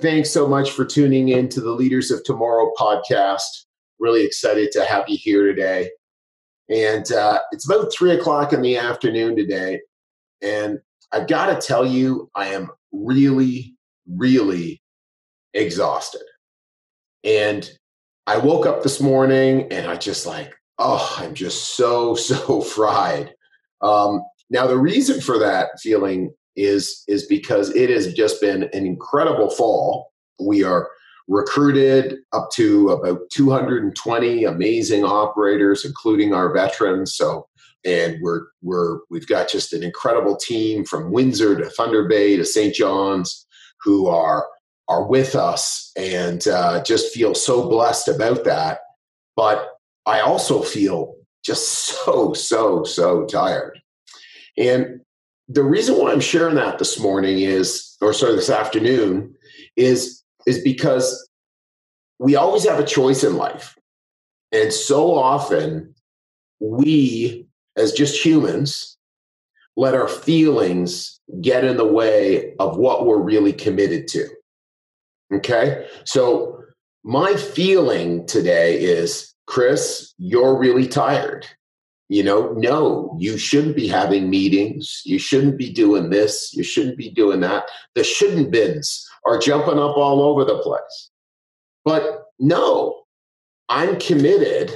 Thanks so much for tuning in to the Leaders of Tomorrow podcast. Really excited to have you here today. And uh, it's about three o'clock in the afternoon today. And I've got to tell you, I am really, really exhausted. And I woke up this morning and I just like, oh, I'm just so, so fried. Um, now, the reason for that feeling is is because it has just been an incredible fall. We are recruited up to about 220 amazing operators, including our veterans. So, and we're we're we've got just an incredible team from Windsor to Thunder Bay to St. John's who are are with us, and uh, just feel so blessed about that. But I also feel just so so so tired. And the reason why I'm sharing that this morning is, or sorry, this afternoon, is is because we always have a choice in life, and so often we, as just humans, let our feelings get in the way of what we're really committed to. Okay, so my feeling today is, Chris, you're really tired you know no you shouldn't be having meetings. You shouldn't be doing this. You shouldn't be doing that. The shouldn't bins are jumping up all over the place. But no i'm committed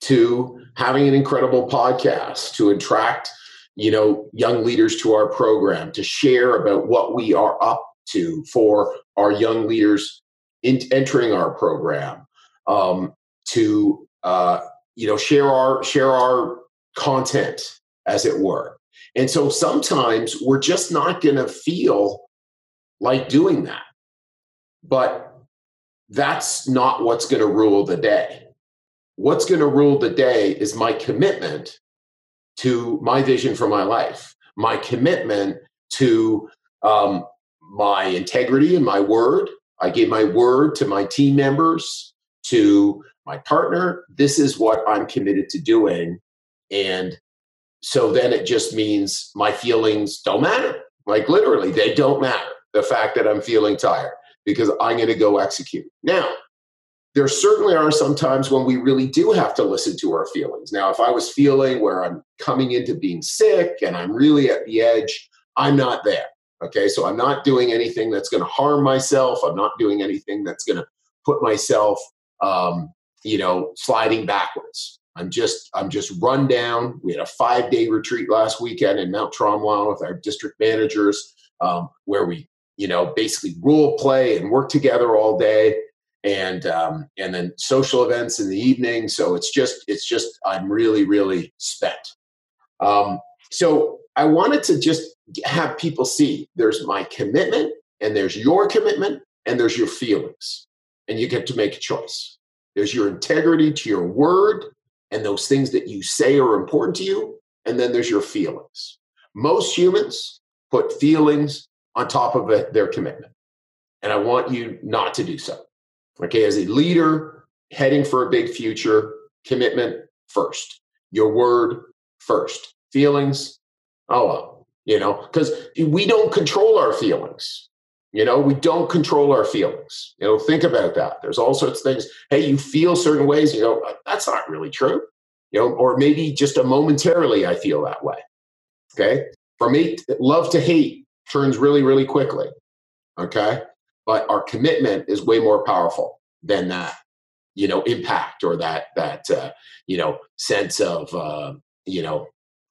to having an incredible podcast to attract you know young leaders to our program to share about what we are up to for our young leaders in, entering our program um, to uh, you know share our share our content, as it were. And so sometimes we're just not going to feel like doing that. But that's not what's going to rule the day. What's going to rule the day is my commitment to my vision for my life, my commitment to um, my integrity and my word. I gave my word to my team members, to my partner. This is what I'm committed to doing. And so then it just means my feelings don't matter. Like literally, they don't matter. The fact that I'm feeling tired because I'm going to go execute. Now, there certainly are some times when we really do have to listen to our feelings. Now, if I was feeling where I'm coming into being sick and I'm really at the edge, I'm not there. Okay, so I'm not doing anything that's going to harm myself. I'm not doing anything that's going to put myself, um, you know, sliding backwards. I'm just I'm just run down. We had a five day retreat last weekend in Mount Tremblant with our district managers, um, where we you know basically role play and work together all day, and um, and then social events in the evening. So it's just it's just I'm really really spent. Um, so I wanted to just have people see there's my commitment and there's your commitment and there's your feelings, and you get to make a choice. There's your integrity to your word and those things that you say are important to you. And then there's your feelings. Most humans put feelings on top of it, their commitment. And I want you not to do so. Okay, as a leader heading for a big future, commitment first, your word first, feelings, oh well, you know, because we don't control our feelings. You know, we don't control our feelings. You know, think about that. There's all sorts of things. Hey, you feel certain ways. You know, that's not really true. You know, or maybe just a momentarily I feel that way. Okay. From hate, love to hate turns really, really quickly. Okay. But our commitment is way more powerful than that, you know, impact or that, that, uh, you know, sense of, uh, you know,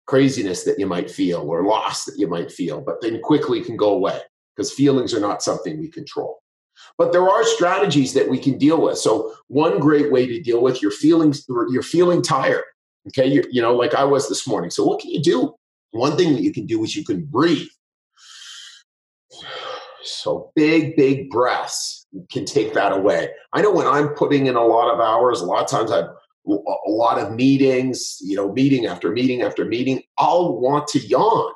craziness that you might feel or loss that you might feel, but then quickly can go away because feelings are not something we control. But there are strategies that we can deal with. So one great way to deal with your feelings, you're feeling tired. Okay, you you know, like I was this morning. So what can you do? One thing that you can do is you can breathe. So big, big breaths. can take that away. I know when I'm putting in a lot of hours, a lot of times I've a lot of meetings, you know, meeting after meeting after meeting, I'll want to yawn.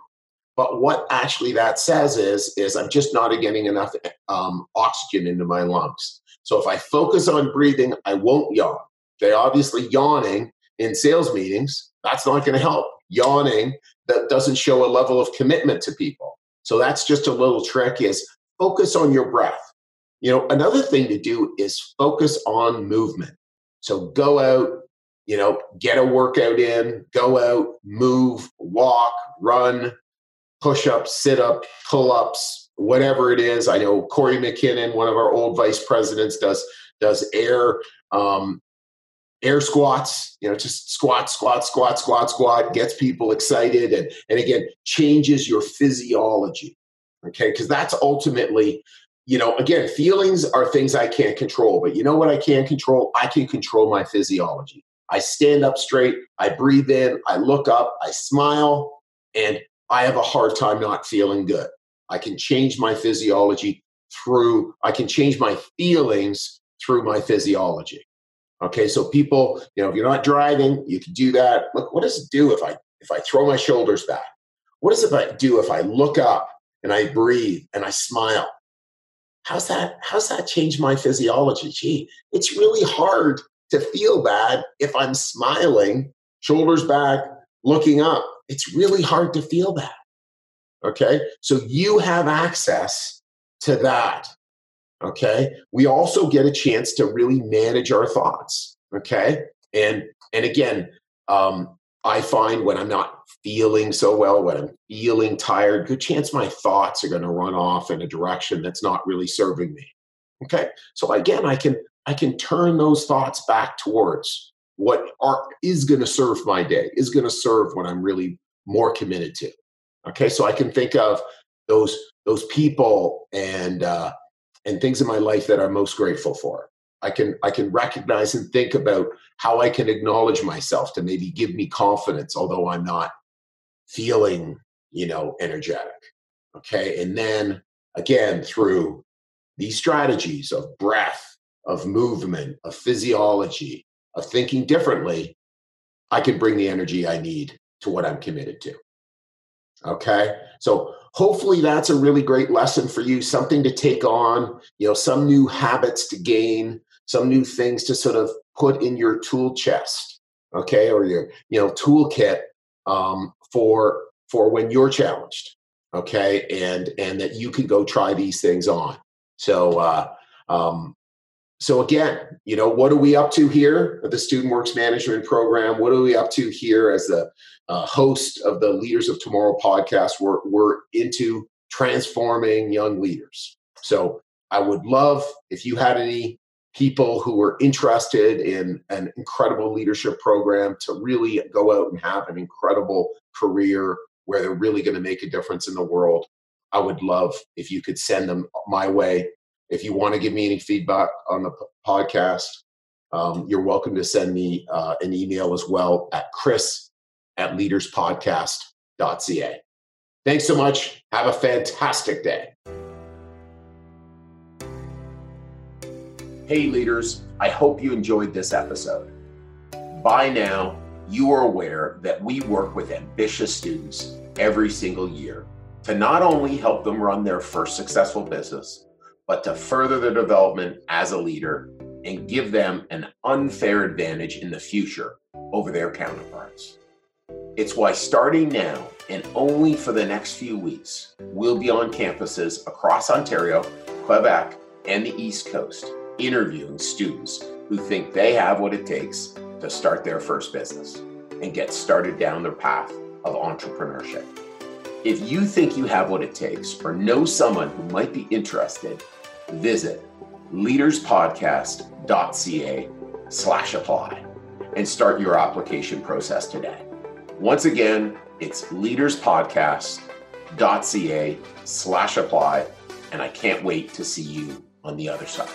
But what actually that says is, is I'm just not getting enough um, oxygen into my lungs. So if I focus on breathing, I won't yawn. Okay, obviously yawning in sales meetings, that's not going to help. Yawning that doesn't show a level of commitment to people. So that's just a little trick is focus on your breath. You know, another thing to do is focus on movement. So go out, you know, get a workout in, go out, move, walk, run, push ups, sit up, pull ups, whatever it is. I know Corey McKinnon, one of our old vice presidents, does does air um, air squats. You know, just squat, squat, squat, squat, squat. Gets people excited and and again changes your physiology. Okay, because that's ultimately you know, again, feelings are things I can't control, but you know what I can control? I can control my physiology. I stand up straight, I breathe in, I look up, I smile, and I have a hard time not feeling good. I can change my physiology through, I can change my feelings through my physiology. Okay, so people, you know, if you're not driving, you can do that. Look, what does it do if I if I throw my shoulders back? What does it do if I look up and I breathe and I smile? how's that how's that change my physiology gee it's really hard to feel bad if i'm smiling shoulders back looking up it's really hard to feel that. Okay? So you have access to that. Okay? We also get a chance to really manage our thoughts. Okay? And and again um, I find when I'm not feeling so well, when I'm feeling tired, good chance my thoughts are going to run off in a direction that's not really serving me. Okay. So again, I can I can turn those thoughts back towards what are is going to serve my day, is going to serve what I'm really more committed to. Okay. So I can think of those those people and uh, and things in my life that I'm most grateful for. I can I can recognize and think about how I can acknowledge myself to maybe give me confidence, although I'm not feeling, you know, energetic. Okay. And then again, through these strategies of breath, of movement, of physiology, of thinking differently, I can bring the energy I need to what I'm committed to. Okay. So hopefully that's a really great lesson for you, something to take on, you know, some new habits to gain, some new things to sort of put in your tool chest, okay, or your you know toolkit um, for for when you're challenged, okay, and and that you can go try these things on. So uh, um, so again, you know, what are we up to here at the Student Works Management Program? What are we up to here as the uh, host of the Leaders of Tomorrow podcast? We're we're into transforming young leaders. So I would love if you had any people who are interested in an incredible leadership program to really go out and have an incredible career where they're really going to make a difference in the world. I would love if you could send them my way. If you want to give me any feedback on the podcast, um, you're welcome to send me uh, an email as well at chris at leaderspodcast.ca. Thanks so much. Have a fantastic day. Hey, leaders, I hope you enjoyed this episode. By now, you are aware that we work with ambitious students every single year to not only help them run their first successful business, but to further their development as a leader and give them an unfair advantage in the future over their counterparts. It's why starting now and only for the next few weeks, we'll be on campuses across Ontario, Quebec, and the East Coast interviewing students who think they have what it takes to start their first business and get started down their path of entrepreneurship. If you think you have what it takes or know someone who might be interested, visit leaderspodcast.ca slash apply and start your application process today. Once again, it's leaderspodcast.ca slash apply, and I can't wait to see you on the other side.